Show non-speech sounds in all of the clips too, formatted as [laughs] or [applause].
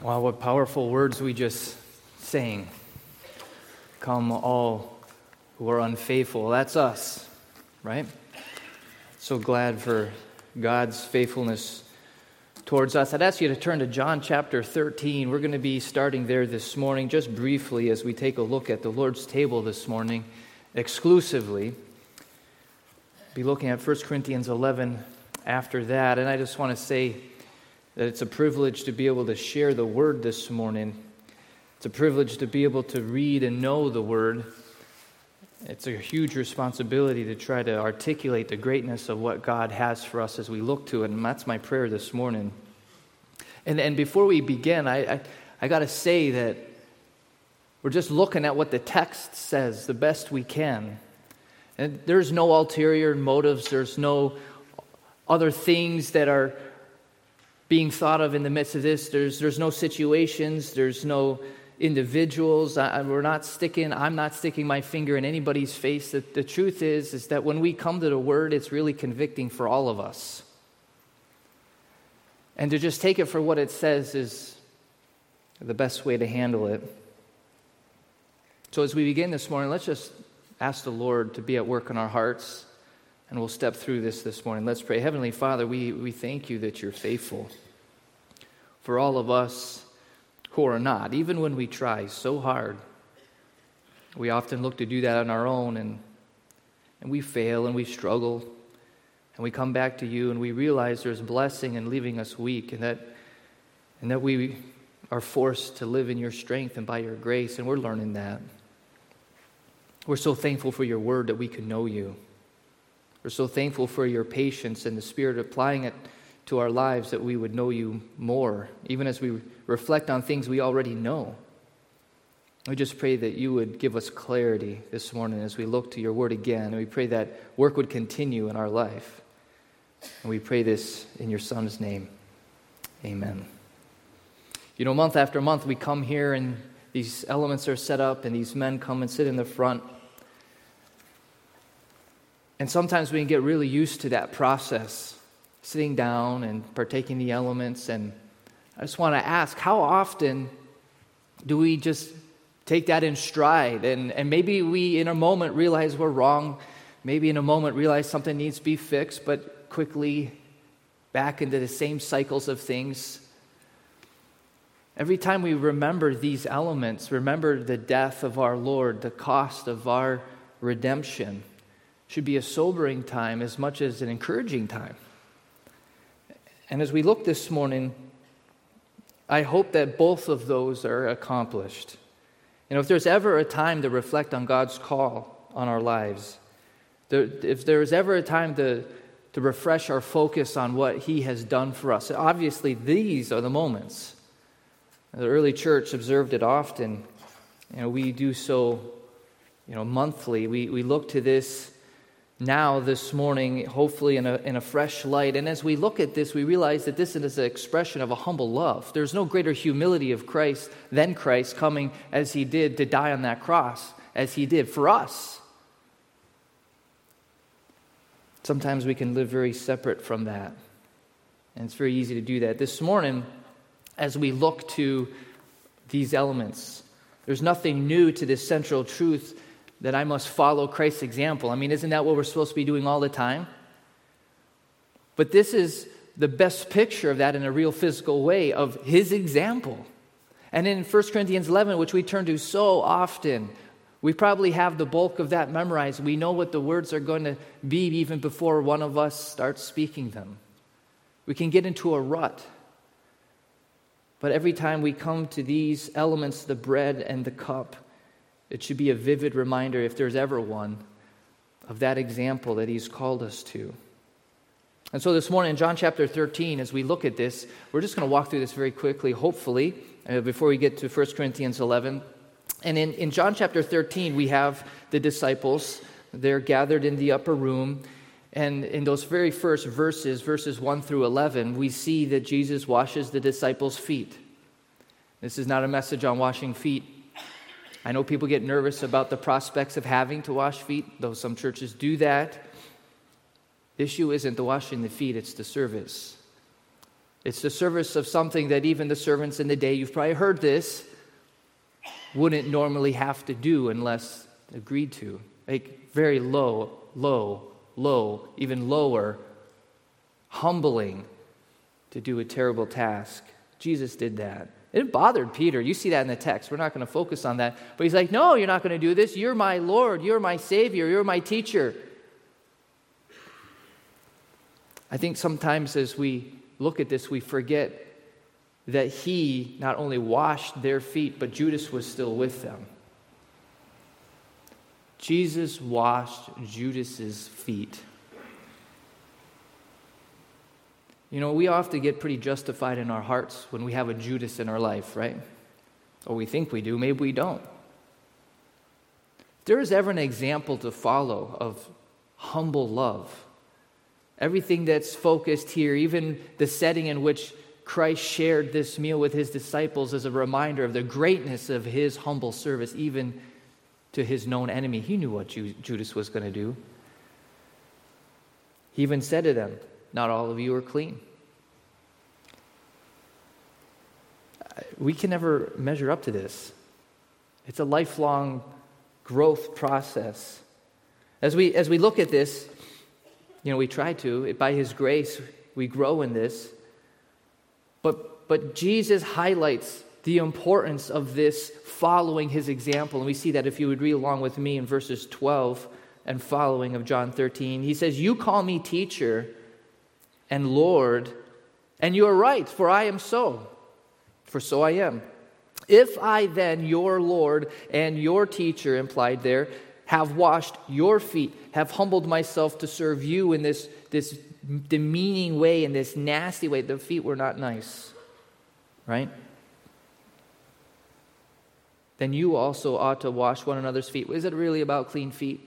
Wow, what powerful words we just sang. Come, all who are unfaithful. That's us, right? So glad for God's faithfulness towards us. I'd ask you to turn to John chapter 13. We're going to be starting there this morning, just briefly, as we take a look at the Lord's table this morning, exclusively. Be looking at 1 Corinthians 11 after that. And I just want to say, that it's a privilege to be able to share the word this morning. It's a privilege to be able to read and know the word. It's a huge responsibility to try to articulate the greatness of what God has for us as we look to it. And that's my prayer this morning. And, and before we begin, I, I, I got to say that we're just looking at what the text says the best we can. And there's no ulterior motives, there's no other things that are being thought of in the midst of this. There's, there's no situations, there's no individuals. I, we're not sticking, I'm not sticking my finger in anybody's face. The, the truth is, is that when we come to the word, it's really convicting for all of us. And to just take it for what it says is the best way to handle it. So as we begin this morning, let's just ask the Lord to be at work in our hearts. And we'll step through this this morning. Let's pray. Heavenly Father, we, we thank you that you're faithful. For all of us who are not, even when we try so hard, we often look to do that on our own and, and we fail and we struggle. And we come back to you and we realize there's blessing in leaving us weak and that, and that we are forced to live in your strength and by your grace. And we're learning that. We're so thankful for your word that we can know you. We're so thankful for your patience and the Spirit applying it to our lives that we would know you more, even as we reflect on things we already know. We just pray that you would give us clarity this morning as we look to your word again. And we pray that work would continue in our life. And we pray this in your Son's name. Amen. You know, month after month, we come here and these elements are set up, and these men come and sit in the front. And sometimes we can get really used to that process, sitting down and partaking the elements. And I just want to ask how often do we just take that in stride? And, and maybe we, in a moment, realize we're wrong. Maybe in a moment, realize something needs to be fixed, but quickly back into the same cycles of things. Every time we remember these elements, remember the death of our Lord, the cost of our redemption should be a sobering time as much as an encouraging time. And as we look this morning, I hope that both of those are accomplished. You know, if there's ever a time to reflect on God's call on our lives, there, if there's ever a time to, to refresh our focus on what He has done for us, obviously these are the moments. The early church observed it often. You know, we do so, you know, monthly. We, we look to this now this morning, hopefully in a, in a fresh light. And as we look at this, we realize that this is an expression of a humble love. There's no greater humility of Christ than Christ coming as he did to die on that cross, as he did for us. Sometimes we can live very separate from that. And it's very easy to do that. This morning, as we look to these elements, there's nothing new to this central truth that I must follow Christ's example. I mean, isn't that what we're supposed to be doing all the time? But this is the best picture of that in a real physical way of his example. And in 1 Corinthians 11, which we turn to so often, we probably have the bulk of that memorized. We know what the words are going to be even before one of us starts speaking them. We can get into a rut. But every time we come to these elements, the bread and the cup, it should be a vivid reminder, if there's ever one, of that example that he's called us to. And so this morning in John chapter 13, as we look at this, we're just going to walk through this very quickly, hopefully, uh, before we get to 1 Corinthians 11. And in, in John chapter 13, we have the disciples. They're gathered in the upper room. And in those very first verses, verses 1 through 11, we see that Jesus washes the disciples' feet. This is not a message on washing feet I know people get nervous about the prospects of having to wash feet, though some churches do that. The issue isn't the washing the feet, it's the service. It's the service of something that even the servants in the day, you've probably heard this, wouldn't normally have to do unless agreed to. Like very low, low, low, even lower, humbling to do a terrible task. Jesus did that. It bothered Peter. You see that in the text. We're not going to focus on that. But he's like, No, you're not going to do this. You're my Lord. You're my Savior. You're my teacher. I think sometimes as we look at this, we forget that he not only washed their feet, but Judas was still with them. Jesus washed Judas's feet. You know, we often get pretty justified in our hearts when we have a Judas in our life, right? Or we think we do, maybe we don't. If there is ever an example to follow of humble love, everything that's focused here, even the setting in which Christ shared this meal with his disciples, is a reminder of the greatness of his humble service, even to his known enemy. He knew what Judas was going to do. He even said to them, not all of you are clean. We can never measure up to this. It's a lifelong growth process. As we, as we look at this, you know, we try to, by His grace, we grow in this. But, but Jesus highlights the importance of this following His example. And we see that if you would read along with me in verses 12 and following of John 13. He says, You call me teacher and Lord, and you are right, for I am so, for so I am. If I then, your Lord and your teacher, implied there, have washed your feet, have humbled myself to serve you in this, this demeaning way, in this nasty way, the feet were not nice, right? Then you also ought to wash one another's feet. Is it really about clean feet?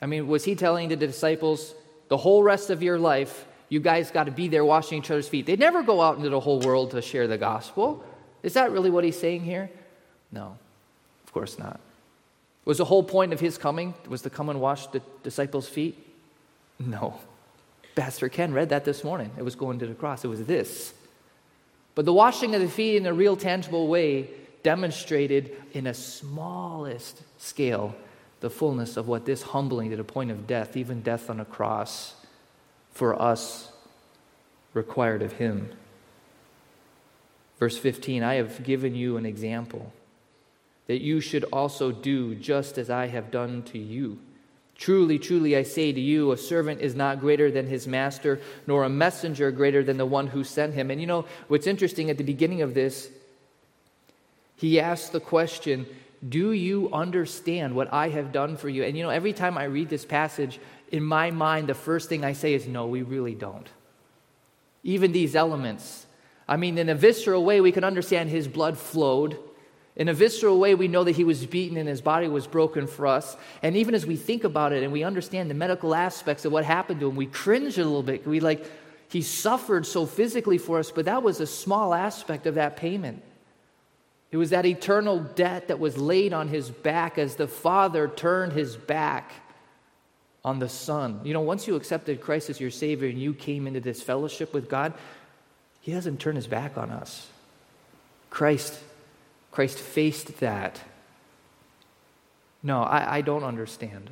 I mean, was he telling the disciples, the whole rest of your life, you guys got to be there washing each other's feet. They never go out into the whole world to share the gospel. Is that really what he's saying here? No, of course not. Was the whole point of his coming was to come and wash the disciples' feet? No. Pastor Ken read that this morning. It was going to the cross. It was this. But the washing of the feet in a real tangible way demonstrated in a smallest scale the fullness of what this humbling to the point of death, even death on a cross, for us required of him. Verse 15 I have given you an example that you should also do just as I have done to you. Truly, truly, I say to you, a servant is not greater than his master, nor a messenger greater than the one who sent him. And you know, what's interesting at the beginning of this, he asks the question, Do you understand what I have done for you? And you know, every time I read this passage, in my mind, the first thing I say is, no, we really don't. Even these elements. I mean, in a visceral way, we can understand his blood flowed. In a visceral way, we know that he was beaten and his body was broken for us. And even as we think about it and we understand the medical aspects of what happened to him, we cringe a little bit. We like, he suffered so physically for us, but that was a small aspect of that payment. It was that eternal debt that was laid on his back as the Father turned his back on the Son. You know, once you accepted Christ as your Savior and you came into this fellowship with God, He doesn't turn His back on us. Christ, Christ faced that. No, I, I don't understand.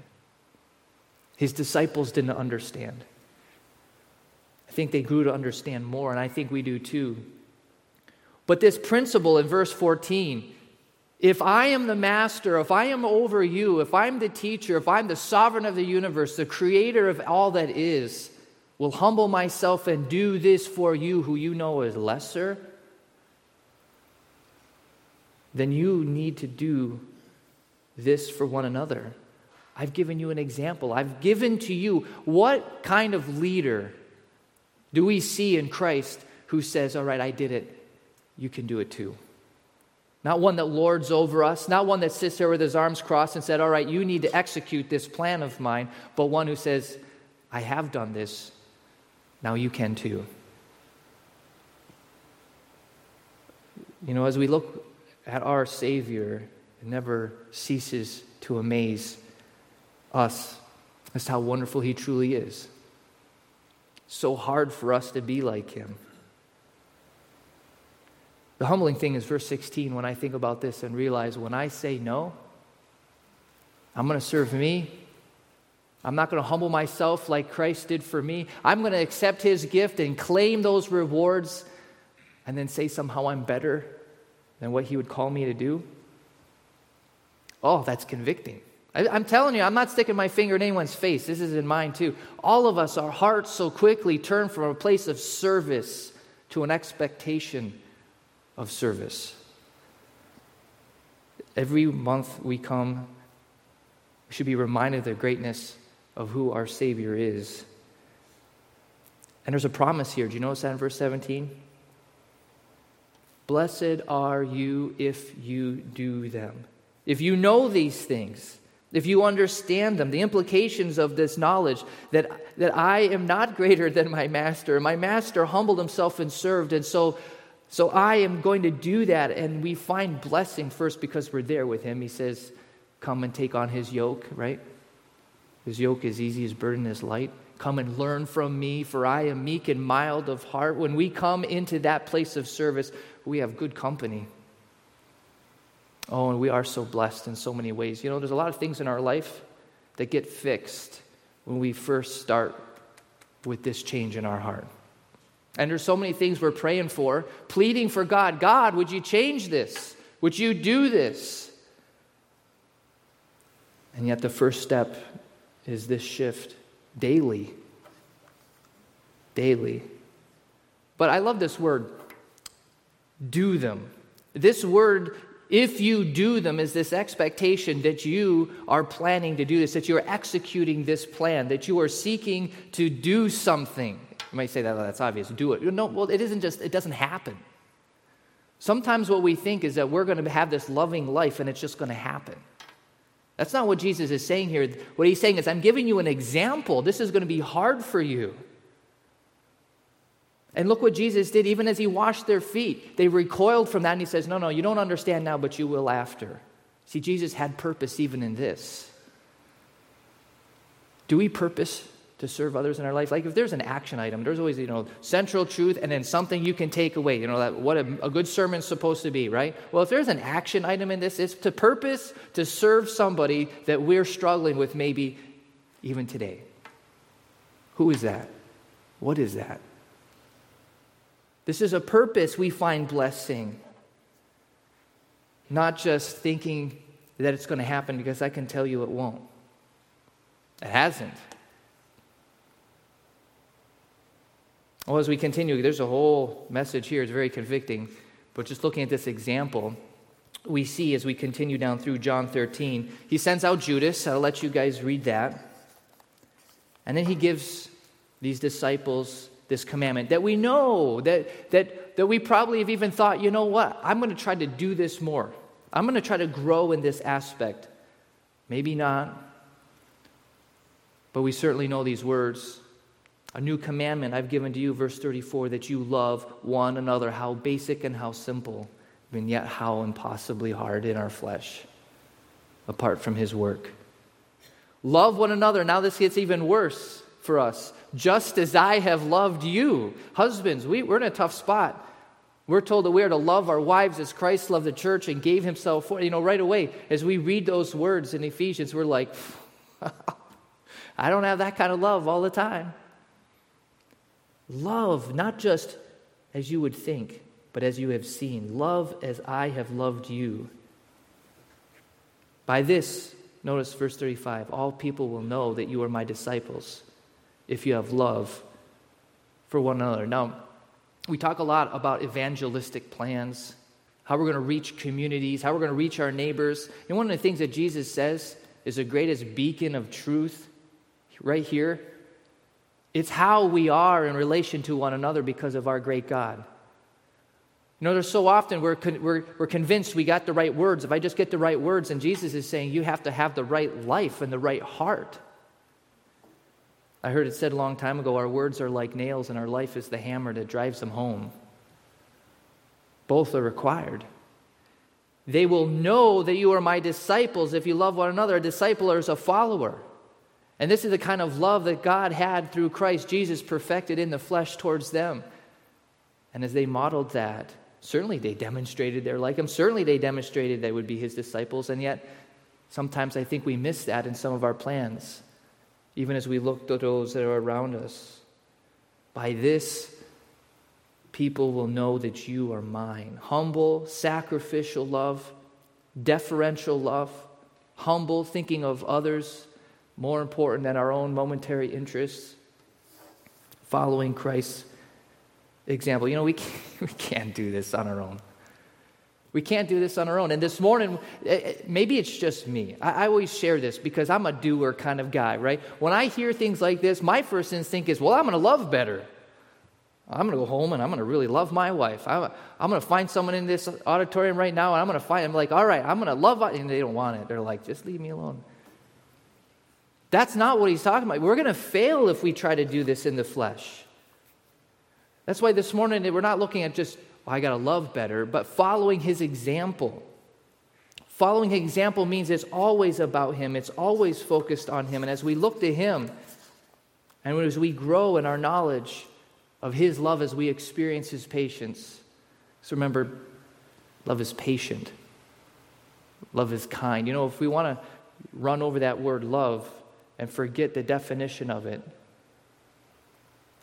His disciples didn't understand. I think they grew to understand more, and I think we do too. But this principle in verse 14 if I am the master, if I am over you, if I'm the teacher, if I'm the sovereign of the universe, the creator of all that is, will humble myself and do this for you who you know is lesser, then you need to do this for one another. I've given you an example. I've given to you what kind of leader do we see in Christ who says, All right, I did it. You can do it too. Not one that lords over us, not one that sits there with his arms crossed and said, All right, you need to execute this plan of mine, but one who says, I have done this. Now you can too. You know, as we look at our Savior, it never ceases to amaze us as to how wonderful He truly is. So hard for us to be like Him. The humbling thing is verse 16 when I think about this and realize when I say no, I'm going to serve me. I'm not going to humble myself like Christ did for me. I'm going to accept his gift and claim those rewards and then say somehow I'm better than what he would call me to do. Oh, that's convicting. I, am telling you, I'm not sticking my finger in anyone's face. This is in mine too. All of us, our hearts so quickly turn from a place of service to an expectation of service. Every month we come, we should be reminded of the greatness of who our Savior is. And there's a promise here. Do you notice that in verse 17? Blessed are you if you do them. If you know these things, if you understand them, the implications of this knowledge that, that I am not greater than my master. My master humbled himself and served, and so, so I am going to do that. And we find blessing first because we're there with him. He says, Come and take on his yoke, right? His yoke is easy, his burden is light. Come and learn from me, for I am meek and mild of heart. When we come into that place of service, we have good company. Oh, and we are so blessed in so many ways. You know, there's a lot of things in our life that get fixed when we first start with this change in our heart. And there's so many things we're praying for, pleading for God God, would you change this? Would you do this? And yet, the first step is this shift daily. Daily. But I love this word, do them. This word if you do them, is this expectation that you are planning to do this, that you're executing this plan, that you are seeking to do something. You might say that, that's obvious, do it. No, well, it isn't just, it doesn't happen. Sometimes what we think is that we're going to have this loving life and it's just going to happen. That's not what Jesus is saying here. What he's saying is, I'm giving you an example. This is going to be hard for you. And look what Jesus did, even as he washed their feet. They recoiled from that, and he says, No, no, you don't understand now, but you will after. See, Jesus had purpose even in this. Do we purpose to serve others in our life? Like if there's an action item, there's always, you know, central truth and then something you can take away. You know, that what a, a good sermon's supposed to be, right? Well, if there's an action item in this, it's to purpose to serve somebody that we're struggling with maybe even today. Who is that? What is that? This is a purpose we find blessing, not just thinking that it's going to happen because I can tell you it won't. It hasn't. Well, as we continue, there's a whole message here. It's very convicting. But just looking at this example, we see as we continue down through John 13, he sends out Judas. I'll let you guys read that. And then he gives these disciples this commandment that we know, that, that, that we probably have even thought, you know what, I'm going to try to do this more. I'm going to try to grow in this aspect. Maybe not. But we certainly know these words. A new commandment I've given to you, verse 34, that you love one another. How basic and how simple, and yet how impossibly hard in our flesh, apart from his work. Love one another. Now this gets even worse for us just as I have loved you. Husbands, we, we're in a tough spot. We're told that we are to love our wives as Christ loved the church and gave himself for. You know, right away, as we read those words in Ephesians, we're like, [laughs] I don't have that kind of love all the time. Love, not just as you would think, but as you have seen. Love as I have loved you. By this, notice verse 35 all people will know that you are my disciples if you have love for one another. Now, we talk a lot about evangelistic plans, how we're going to reach communities, how we're going to reach our neighbors. And one of the things that Jesus says is the greatest beacon of truth right here. It's how we are in relation to one another because of our great God. You know, there's so often we're, con- we're, we're convinced we got the right words. If I just get the right words, and Jesus is saying you have to have the right life and the right heart. I heard it said a long time ago our words are like nails and our life is the hammer that drives them home. Both are required. They will know that you are my disciples if you love one another. A disciple is a follower. And this is the kind of love that God had through Christ Jesus perfected in the flesh towards them. And as they modeled that, Certainly they demonstrated they're like him. Certainly they demonstrated they would be his disciples. And yet, sometimes I think we miss that in some of our plans, even as we look to those that are around us. By this, people will know that you are mine. Humble, sacrificial love, deferential love, humble, thinking of others more important than our own momentary interests, following Christ's example. You know, we can't, [laughs] we can't do this on our own. We can't do this on our own. And this morning, eh, eh, maybe it's just me. I, I, always share this because I'm a doer kind of guy, right? When I hear things like this, my first instinct is, well, I'm going to love better. I'm going to go home and I'm going to really love my wife. I'm, I'm going to find someone in this auditorium right now and I'm going to find, I'm like, all right, I'm going to love, and they don't want it. They're like, just leave me alone. That's not what he's talking about. We're going to fail if we try to do this in the flesh. That's why this morning we're not looking at just, oh, I got to love better, but following his example. Following his example means it's always about him, it's always focused on him. And as we look to him, and as we grow in our knowledge of his love, as we experience his patience, so remember, love is patient, love is kind. You know, if we want to run over that word love and forget the definition of it,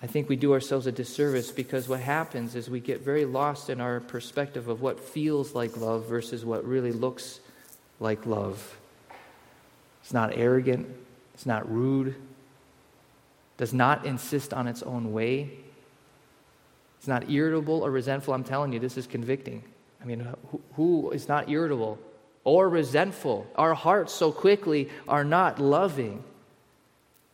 I think we do ourselves a disservice because what happens is we get very lost in our perspective of what feels like love versus what really looks like love. It's not arrogant, it's not rude, does not insist on its own way, it's not irritable or resentful. I'm telling you, this is convicting. I mean, who, is not irritable or resentful? Our hearts so quickly are not loving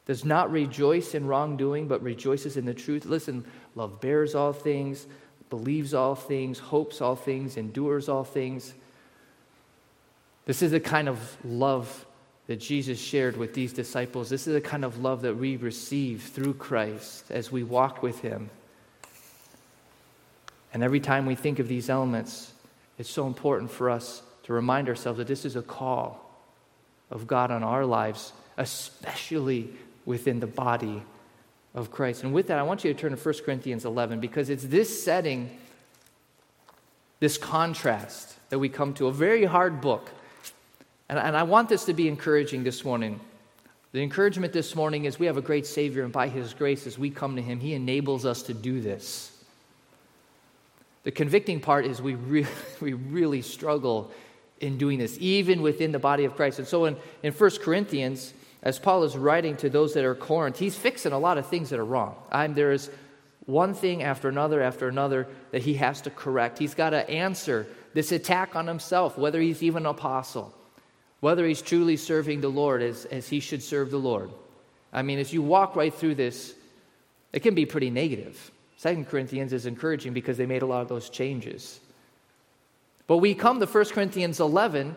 does not rejoice in wrongdoing, but rejoices in the truth. Listen, love bears all things, believes all things, hopes all things, endures all things. This is the kind of love that Jesus shared with these disciples. This is the kind of love that we receive through Christ as we walk with Him. And every time we think of these elements, it's so important for us to remind ourselves that this is a call of God on our lives, especially within the body of Christ. And with that, I want you to turn to 1 Corinthians 11 because it's this setting, this contrast, that we come to a very hard book. And, and I want this to be encouraging this morning. The encouragement this morning is we have a great Savior, and by His grace, as we come to Him, He enables us to do this. The convicting part is we really, [laughs] we really struggle in doing this, even within the body of Christ. And so in, in 1 Corinthians, as Paul is writing to those that are Corinth, he's fixing a lot of things that are wrong. I'm, there is one thing after another after another that he has to correct. He's got to answer this attack on himself, whether he's even an apostle, whether he's truly serving the Lord as, as he should serve the Lord. I mean, as you walk right through this, it can be pretty negative. Second Corinthians is encouraging because they made a lot of those changes. But we come to 1 Corinthians 11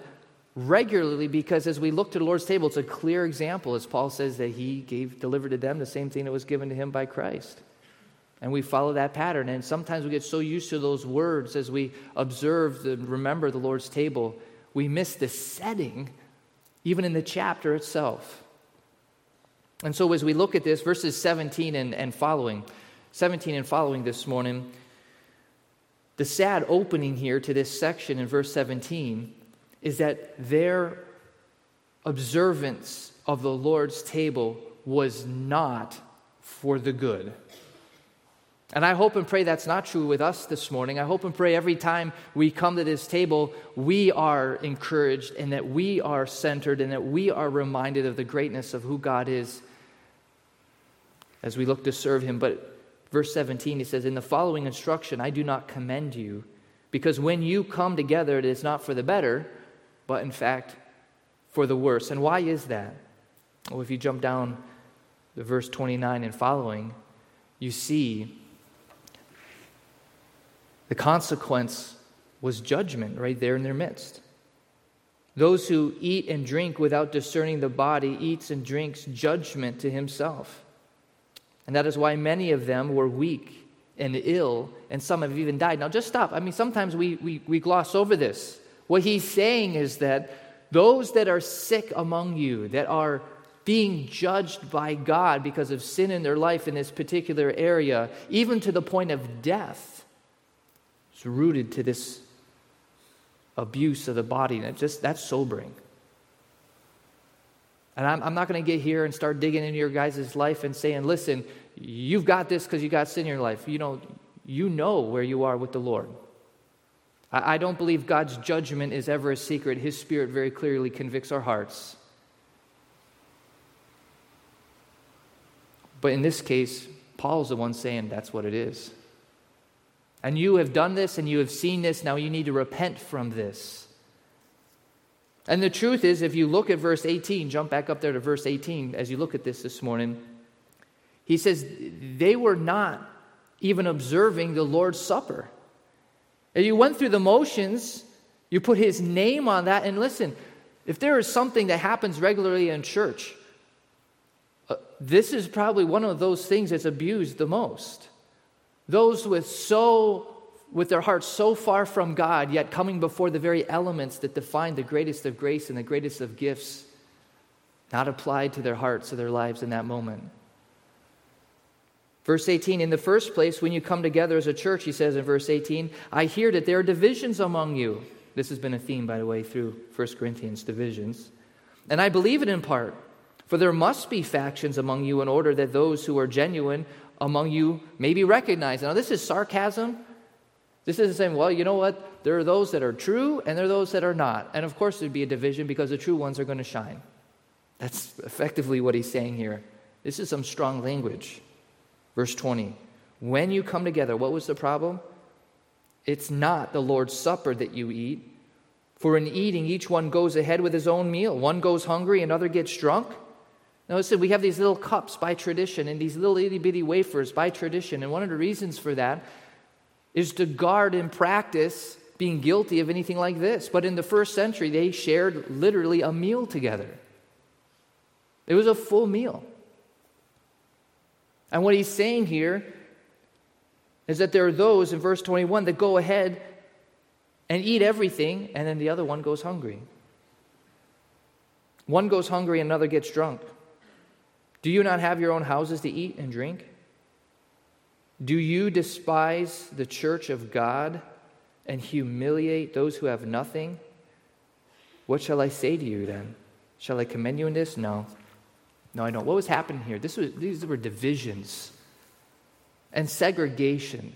regularly because as we look to the Lord's table, it's a clear example, as Paul says, that he gave delivered to them the same thing that was given to him by Christ. And we follow that pattern. And sometimes we get so used to those words as we observe and remember the Lord's table, we miss the setting, even in the chapter itself. And so as we look at this, verses 17 and, and following, 17 and following this morning, the sad opening here to this section in verse 17 is that their observance of the Lord's table was not for the good. And I hope and pray that's not true with us this morning. I hope and pray every time we come to this table, we are encouraged and that we are centered and that we are reminded of the greatness of who God is as we look to serve Him. But verse 17, he says, In the following instruction, I do not commend you, because when you come together, it is not for the better but in fact for the worse. And why is that? Well, if you jump down to verse 29 and following, you see the consequence was judgment right there in their midst. Those who eat and drink without discerning the body eats and drinks judgment to himself. And that is why many of them were weak and ill, and some have even died. Now, just stop. I mean, sometimes we, we, we gloss over this. What he's saying is that those that are sick among you, that are being judged by God because of sin in their life in this particular area, even to the point of death, It's rooted to this abuse of the body. And just that's sobering. And I'm, I'm not going to get here and start digging into your guys' life and saying, listen, you've got this because you got sin in your life. You know, you know where you are with the Lord. I, don't believe God's judgment is ever a secret. His Spirit very clearly convicts our hearts. But in this case, Paul's the one saying that's what it is. And you have done this and you have seen this, now you need to repent from this. And the truth is, if you look at verse 18, jump back up there to verse 18 as you look at this this morning, he says they were not even observing the Lord's Supper. You went through the motions, you put his name on that, and listen, if there is something that happens regularly in church, uh, this is probably one of those things that's abused the most. Those with so with their hearts so far from God, yet coming before the very elements that define the greatest of grace and the greatest of gifts, not applied to their hearts or their lives in that moment. Verse 18, in the first place, when you come together as a church, he says in verse 18, I hear that there are divisions among you. This has been a theme, by the way, through 1 Corinthians divisions. And I believe it in part, for there must be factions among you in order that those who are genuine among you may be recognized. Now, this is sarcasm this isn't saying, well, you know what? There are those that are true and there are those that are not. And of course, there'd be a division because the true ones are going to shine. That's effectively what he's saying here. This is some strong language. Verse 20 When you come together, what was the problem? It's not the Lord's Supper that you eat. For in eating, each one goes ahead with his own meal. One goes hungry, another gets drunk. Now, listen, we have these little cups by tradition and these little itty bitty wafers by tradition. And one of the reasons for that is to guard and practice being guilty of anything like this. But in the first century, they shared literally a meal together. It was a full meal. And what he's saying here is that there are those in verse 21 that go ahead and eat everything, and then the other one goes hungry. One goes hungry, another gets drunk. Do you not have your own houses to eat and drink? Do you despise the church of God and humiliate those who have nothing? What shall I say to you then? Shall I commend you in this? No. No, I don't. What was happening here? This was, these were divisions and segregation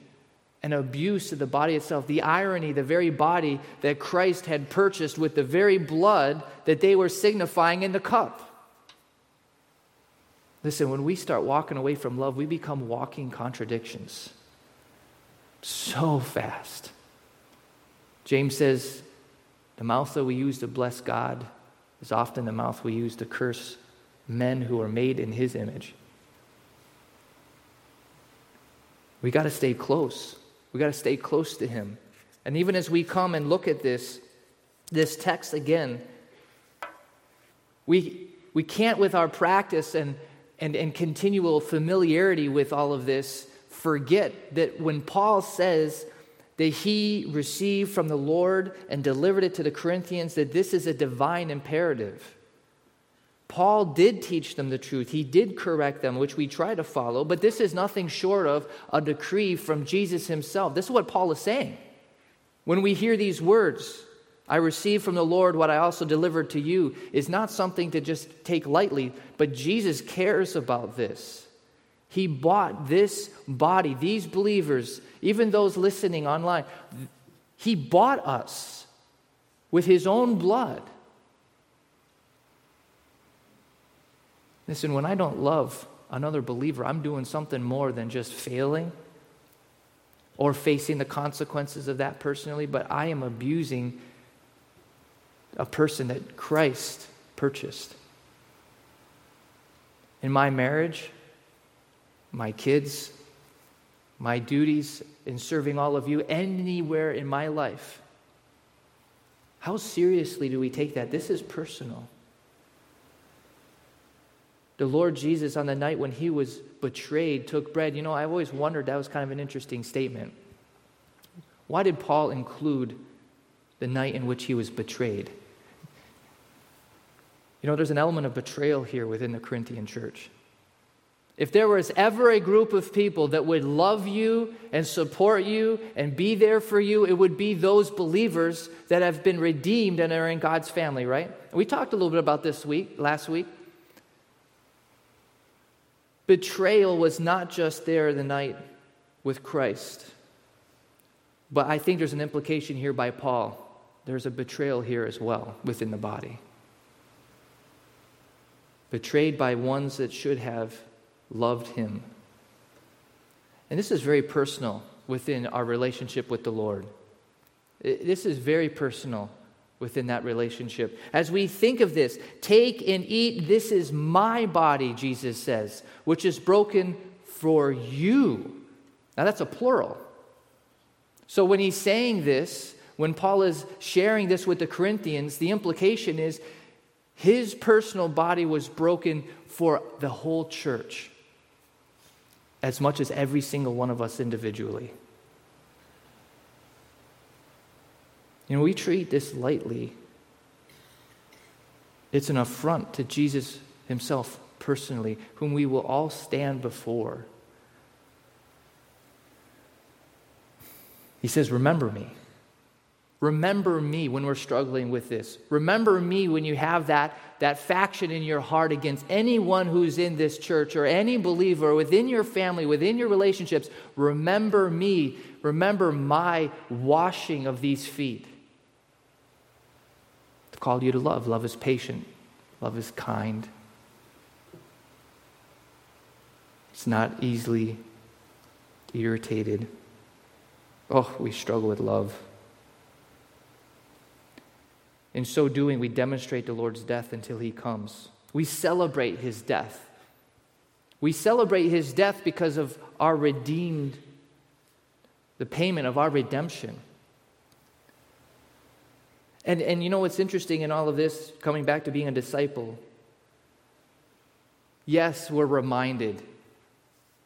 and abuse of the body itself. The irony, the very body that Christ had purchased with the very blood that they were signifying in the cup. Listen, when we start walking away from love, we become walking contradictions so fast. James says, the mouth that we use to bless God is often the mouth we use to curse men who are made in his image. We got to stay close. We got to stay close to him. And even as we come and look at this, this text again, we, we can't, with our practice and, and, and continual familiarity with all of this, forget that when Paul says that he received from the Lord and delivered it to the Corinthians, that this is a divine imperative. Paul did teach them the truth. He did correct them, which we try to follow, but this is nothing short of a decree from Jesus himself. This is what Paul is saying. When we hear these words, I received from the Lord what I also delivered to you is not something to just take lightly, but Jesus cares about this. He bought this body, these believers, even those listening online, He bought us with His own blood. Listen, when I don't love another believer, I'm doing something more than just failing or facing the consequences of that personally, but I am abusing a person that Christ purchased. In my marriage, my kids, my duties in serving all of you, anywhere in my life. How seriously do we take that? This is personal. The Lord Jesus, on the night when he was betrayed, took bread. You know, I've always wondered that was kind of an interesting statement. Why did Paul include the night in which he was betrayed? You know, there's an element of betrayal here within the Corinthian church. If there was ever a group of people that would love you and support you and be there for you, it would be those believers that have been redeemed and are in God's family, right? We talked a little bit about this week, last week. Betrayal was not just there the night with Christ, but I think there's an implication here by Paul. There's a betrayal here as well within the body. Betrayed by ones that should have loved him. And this is very personal within our relationship with the Lord. This is very personal within that relationship. As we think of this, take and eat, this is my body, Jesus says, which is broken for you. Now that's a plural. So when he's saying this, when Paul is sharing this with the Corinthians, the implication is his personal body was broken for the whole church as much as every single one of us individually. You know, we treat this lightly. It's an affront to Jesus himself personally, whom we will all stand before. He says, Remember me. Remember me when we're struggling with this. Remember me when you have that, that faction in your heart against anyone who's in this church or any believer within your family, within your relationships. Remember me. Remember my washing of these feet. Called you to love. Love is patient, love is kind. It's not easily irritated. Oh, we struggle with love. In so doing, we demonstrate the Lord's death until he comes. We celebrate his death. We celebrate his death because of our redeemed, the payment of our redemption. And, and you know what's interesting in all of this, coming back to being a disciple? Yes, we're reminded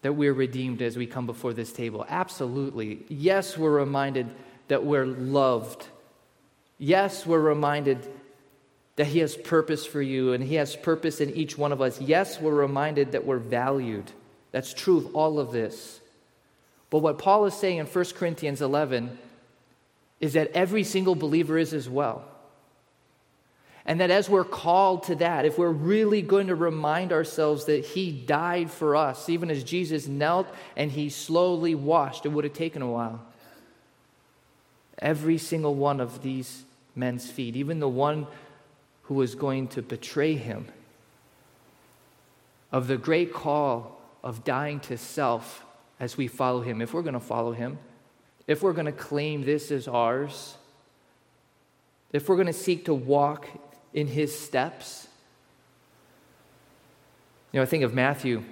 that we're redeemed as we come before this table. Absolutely. Yes, we're reminded that we're loved Yes, we're reminded that He has purpose for you and He has purpose in each one of us. Yes, we're reminded that we're valued. That's true of all of this. But what Paul is saying in 1 Corinthians 11 is that every single believer is as well. And that as we're called to that, if we're really going to remind ourselves that He died for us, even as Jesus knelt and He slowly washed, it would have taken a while. Every single one of these men's feet, even the one who was going to betray him, of the great call of dying to self as we follow him. If we're going to follow him, if we're going to claim this as ours, if we're going to seek to walk in his steps, you know, I think of Matthew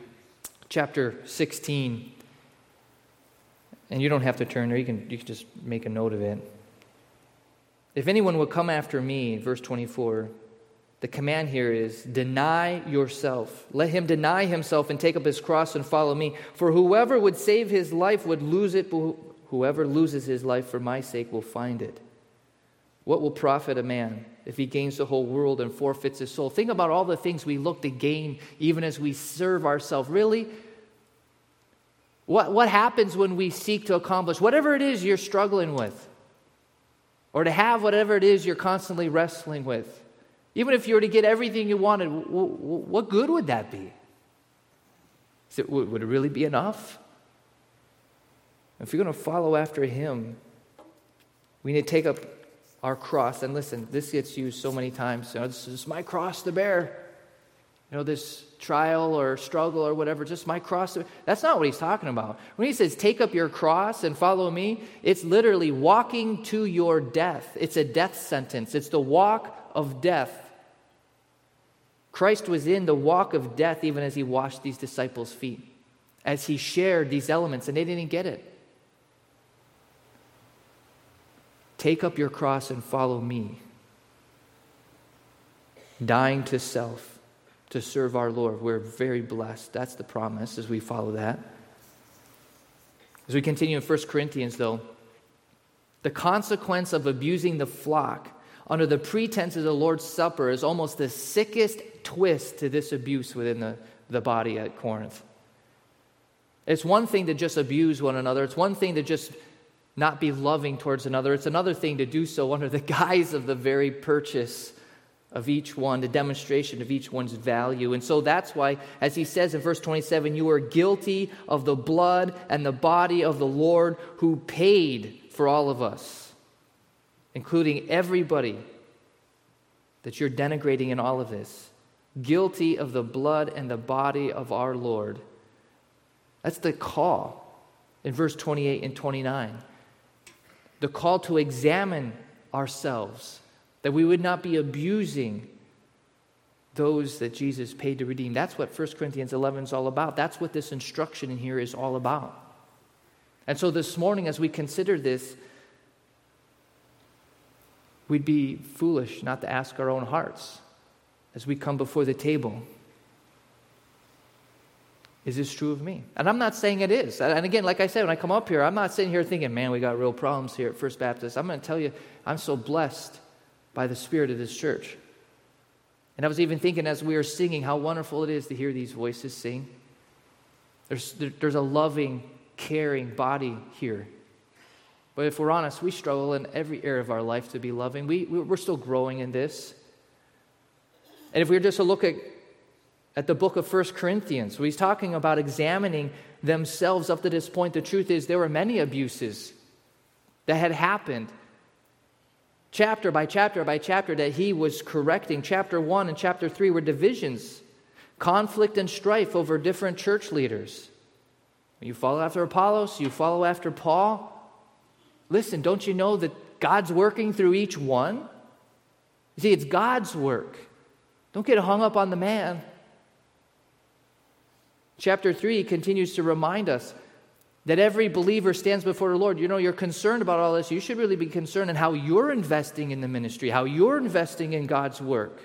chapter 16, and you don't have to turn there, you can, you can just make a note of it. If anyone will come after me, verse 24, the command here is deny yourself. Let him deny himself and take up his cross and follow me. For whoever would save his life would lose it, whoever loses his life for my sake will find it. What will profit a man if he gains the whole world and forfeits his soul? Think about all the things we look to gain even as we serve ourselves. Really? What, what happens when we seek to accomplish whatever it is you're struggling with? or to have whatever it is you're constantly wrestling with. Even if you were to get everything you wanted, what good would that be? It, would it really be enough? If you're going to follow after Him, we need to take up our cross. And listen, this gets used so many times. You know, this is my cross to bear. You know, this trial or struggle or whatever, just my cross. That's not what he's talking about. When he says, take up your cross and follow me, it's literally walking to your death. It's a death sentence, it's the walk of death. Christ was in the walk of death even as he washed these disciples' feet, as he shared these elements, and they didn't get it. Take up your cross and follow me. Dying to self to serve our Lord. We're very blessed. That's the promise as we follow that. As we continue in 1 Corinthians, though, the consequence of abusing the flock under the pretense of the Lord's Supper is almost the sickest twist to this abuse within the, the body at Corinth. It's one thing to just abuse one another, it's one thing to just not be loving towards another. It's another thing to do so under the [laughs] guise of the very purchase of each one, the demonstration of each one's value. And so that's why, as he says in verse 27, you are guilty of the blood and the body of the Lord who paid for all of us, including everybody that you're denigrating in all of this. Guilty of the blood and the body of our Lord. That's the call in verse 28 and 29. The call to examine ourselves that we would not be abusing those that Jesus paid to redeem. That's what 1 Corinthians 11 is all about. That's what this instruction in here is all about. And so this morning, as we consider this, we'd be foolish not to ask our own hearts as we come before the table is this true of me? And I'm not saying it is. And again, like I said, when I come up here, I'm not sitting here thinking, man, we got real problems here at First Baptist. I'm going to tell you, I'm so blessed by the Spirit of this church. And I was even thinking as we were singing how wonderful it is to hear these voices sing. There's, there's a loving, caring body here. But if we're honest, we struggle in every area of our life to be loving. We, we're still growing in this. And if we were just to look at, at the book of 1 Corinthians, where he's talking about examining themselves up to this point, the truth is there were many abuses that had happened chapter by chapter by chapter that he was correcting. Chapter 1 and chapter 3 were divisions, conflict and strife over different church leaders. You follow after Apollos, you follow after Paul. Listen, don't you know that God's working through each one? See, it's God's work. Don't get hung up on the man. Chapter 3 continues to remind us that every believer stands before the Lord. You know, you're concerned about all this. You should really be concerned in how you're investing in the ministry, how you're investing in God's work.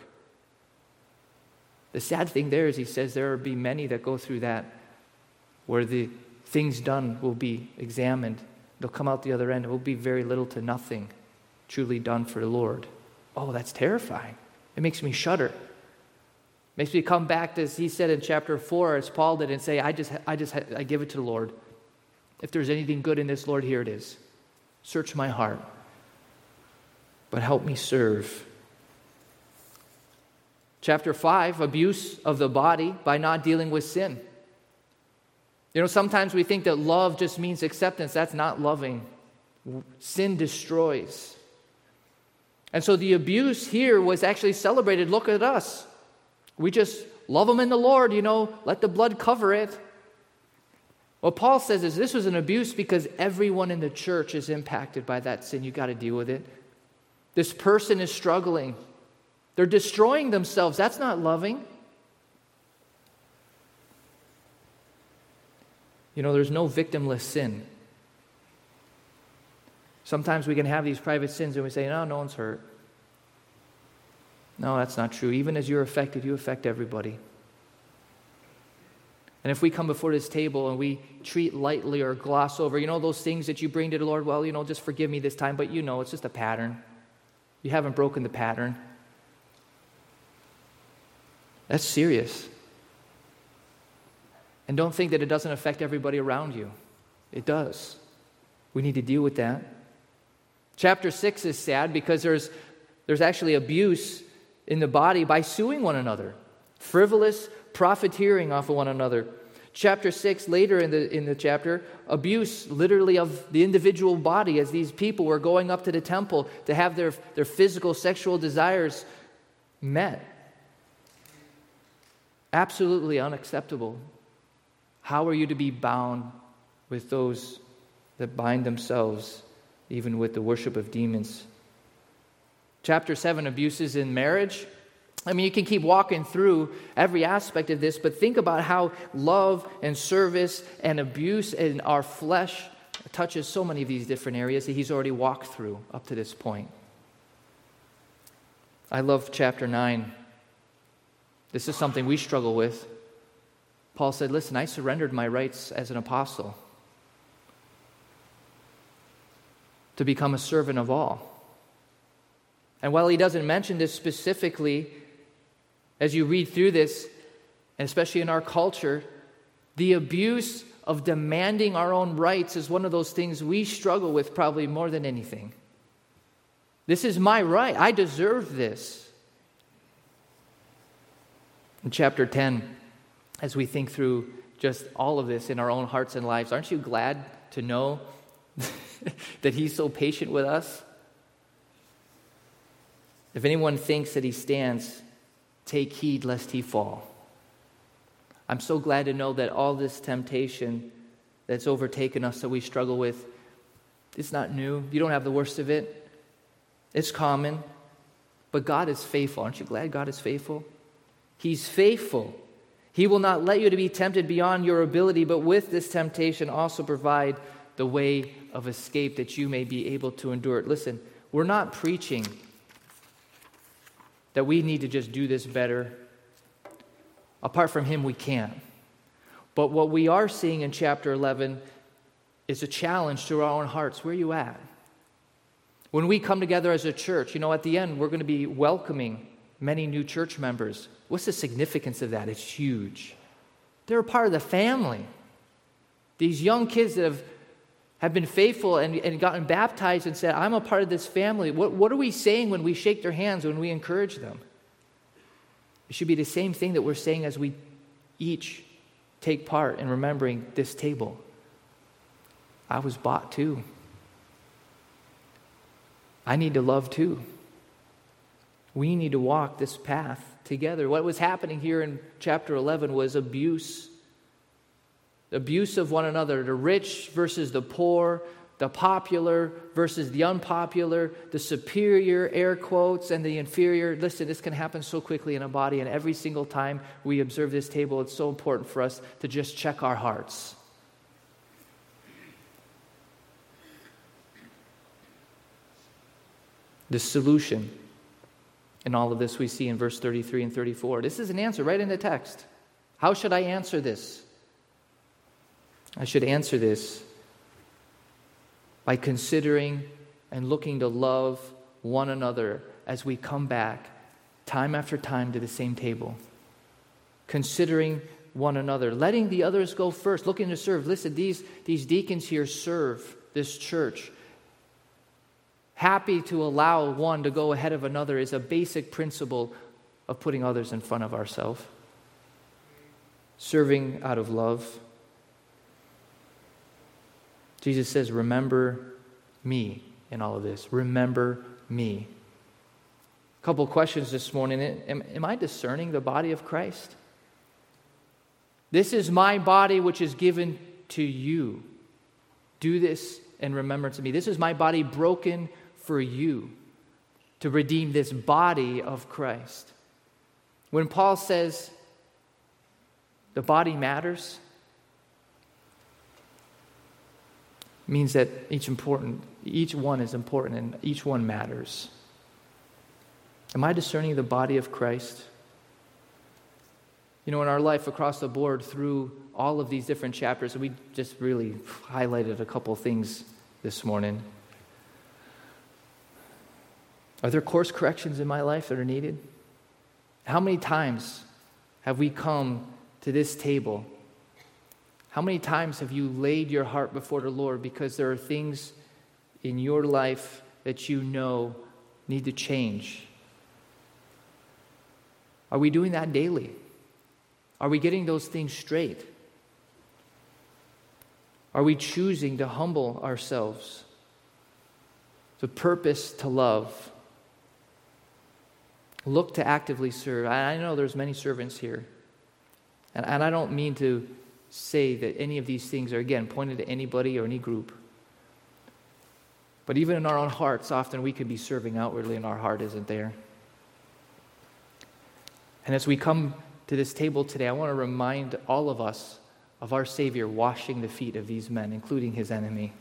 The sad thing there is, he says there will be many that go through that where the things done will be examined. They'll come out the other end. It will be very little to nothing truly done for the Lord. Oh, that's terrifying. It makes me shudder. Makes me come back to, as he said in chapter 4, as Paul did, and say, I just, I just, I give it to the Lord. If there's anything good in this, Lord, here it is. Search my heart, but help me serve. Chapter 5 abuse of the body by not dealing with sin. You know, sometimes we think that love just means acceptance. That's not loving. Sin destroys. And so the abuse here was actually celebrated. Look at us. We just love them in the Lord, you know, let the blood cover it. What Paul says is this was an abuse because everyone in the church is impacted by that sin. You've got to deal with it. This person is struggling, they're destroying themselves. That's not loving. You know, there's no victimless sin. Sometimes we can have these private sins and we say, no, no one's hurt. No, that's not true. Even as you're affected, you affect everybody. And if we come before this table and we treat lightly or gloss over, you know, those things that you bring to the Lord, well, you know, just forgive me this time, but you know, it's just a pattern. You haven't broken the pattern. That's serious. And don't think that it doesn't affect everybody around you. It does. We need to deal with that. Chapter 6 is sad because there's, there's actually abuse in the body by suing one another. Frivolous, profiteering off of one another. Chapter 6, later in the, in the chapter, abuse literally of the individual body as these people were going up to the temple to have their, their physical sexual desires met. Absolutely unacceptable. How are you to be bound with those that bind themselves, even with the worship of demons? Chapter 7 abuses in marriage. I mean, you can keep walking through every aspect of this, but think about how love and service and abuse in our flesh touches so many of these different areas that he's already walked through up to this point. I love chapter 9. This is something we struggle with. Paul said, Listen, I surrendered my rights as an apostle to become a servant of all. And while he doesn't mention this specifically, as you read through this, and especially in our culture, the abuse of demanding our own rights is one of those things we struggle with probably more than anything. This is my right. I deserve this. In chapter 10, as we think through just all of this in our own hearts and lives, aren't you glad to know [laughs] that He's so patient with us? If anyone thinks that he stands, take heed lest he fall. I'm so glad to know that all this temptation that's overtaken us that we struggle with, it's not new. You don't have the worst of it. It's common. But God is faithful. Aren't you glad God is faithful? He's faithful. He will not let you to be tempted beyond your ability, but with this temptation also provide the way of escape that you may be able to endure it. Listen, we're not preaching that we need to just do this better. Apart from Him, we can't. But what we are seeing in chapter 11 is a challenge to our own hearts. Where are you at? When we come together as a church, you know, at the end, we're going to be welcoming many new church members. What's the significance of that? It's huge. They're a part of the family. These young kids that have, have been faithful and, and gotten baptized and said, I'm a part of this family. What, what are we saying when we shake their hands, when we encourage them? It should be the same thing that we're saying as we each take part in remembering this table. I was bought too. I need to love too. We need to walk this path together. What was happening here in chapter 11 was abuse. Abuse of one another, the rich versus the poor, the popular versus the unpopular, the superior, air quotes, and the inferior. Listen, this can happen so quickly in a body, and every single time we observe this table, it's so important for us to just check our hearts. The solution in all of this we see in verse 33 and 34. This is an answer right in the text. How should I answer this? I should answer this by considering and looking to love one another as we come back time after time to the same table. Considering one another, letting the others go first, looking to serve. Listen, these, these deacons here serve this church. Happy to allow one to go ahead of another is a basic principle of putting others in front of ourselves. Serving out of love. Jesus says, Remember me in all of this. Remember me. A couple questions this morning. Am, am, I discerning the body of Christ? This is my body which is given to you. Do this in remembrance of me. This is my body broken for you to redeem this body of Christ. When Paul says the body matters, means that each important each one is important and each one matters. Am i discerning the body of christ? You know in our life across the board through all of these different chapters we just really highlighted a couple things this morning. Are there course corrections in my life that are needed? How many times have we come to this table how many times have you laid your heart before the Lord because there are things in your life that you know need to change? Are we doing that daily? Are we getting those things straight? Are we choosing to humble ourselves, to purpose to love? Look to actively serve. I know there's many servants here. And, and I don't mean to say that any of these things are, again, pointed to anybody or any group. But even in our own hearts, often we could be serving outwardly and our heart isn't there. And as we come to this table today, I want to remind all of us of our Savior washing the feet of these men, including his enemy.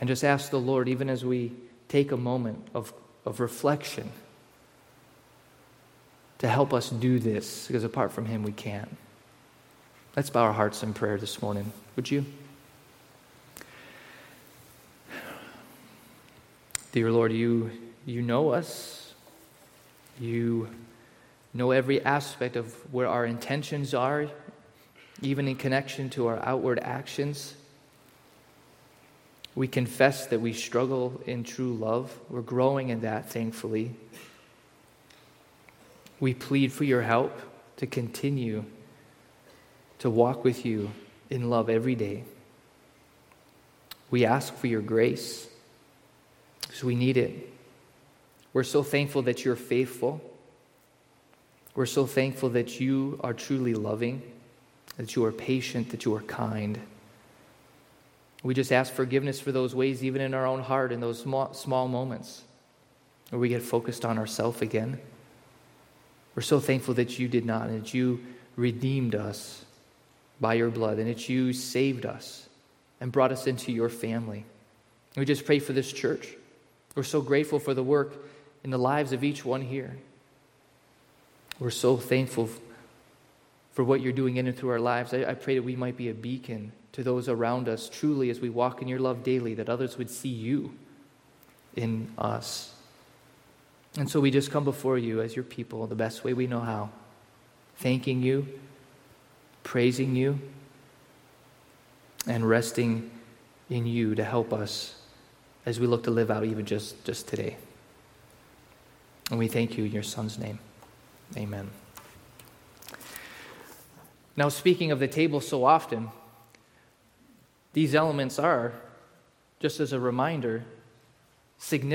And just ask the Lord, even as we take a moment of, of reflection, to help us do this, because apart from him, we can't. Let's bow our hearts in prayer this morning. Would you? Dear Lord, you, you know us. You know every aspect of where our intentions are. even in connection to our outward actions. We confess that we struggle in true love. We're growing in that, thankfully. We plead for your help to continue to walk with you in love every day. We ask for your grace because we need it. We're so thankful that you're faithful. We're so thankful that you are truly loving, that you are patient, that you are kind. We just ask forgiveness for those ways, even in our own heart, in those small, small moments where we get focused on ourselves again. We're so thankful that you did not, and that you redeemed us by your blood, and it's you saved us and brought us into your family. we just pray for this church. We're so grateful for the work in the lives of each one here. We're so thankful for what you're doing in and through our lives. I, I pray that we might be a beacon to those around us, truly, as we walk in your love daily, that others would see you in us. And so we just come before you as your people the best way we know how, thanking you, praising you, and resting in you to help us as we look to live out even just, just today. And we thank you in your Son's name. Amen. Now, speaking of the table so often, these elements are, just as a reminder, significant.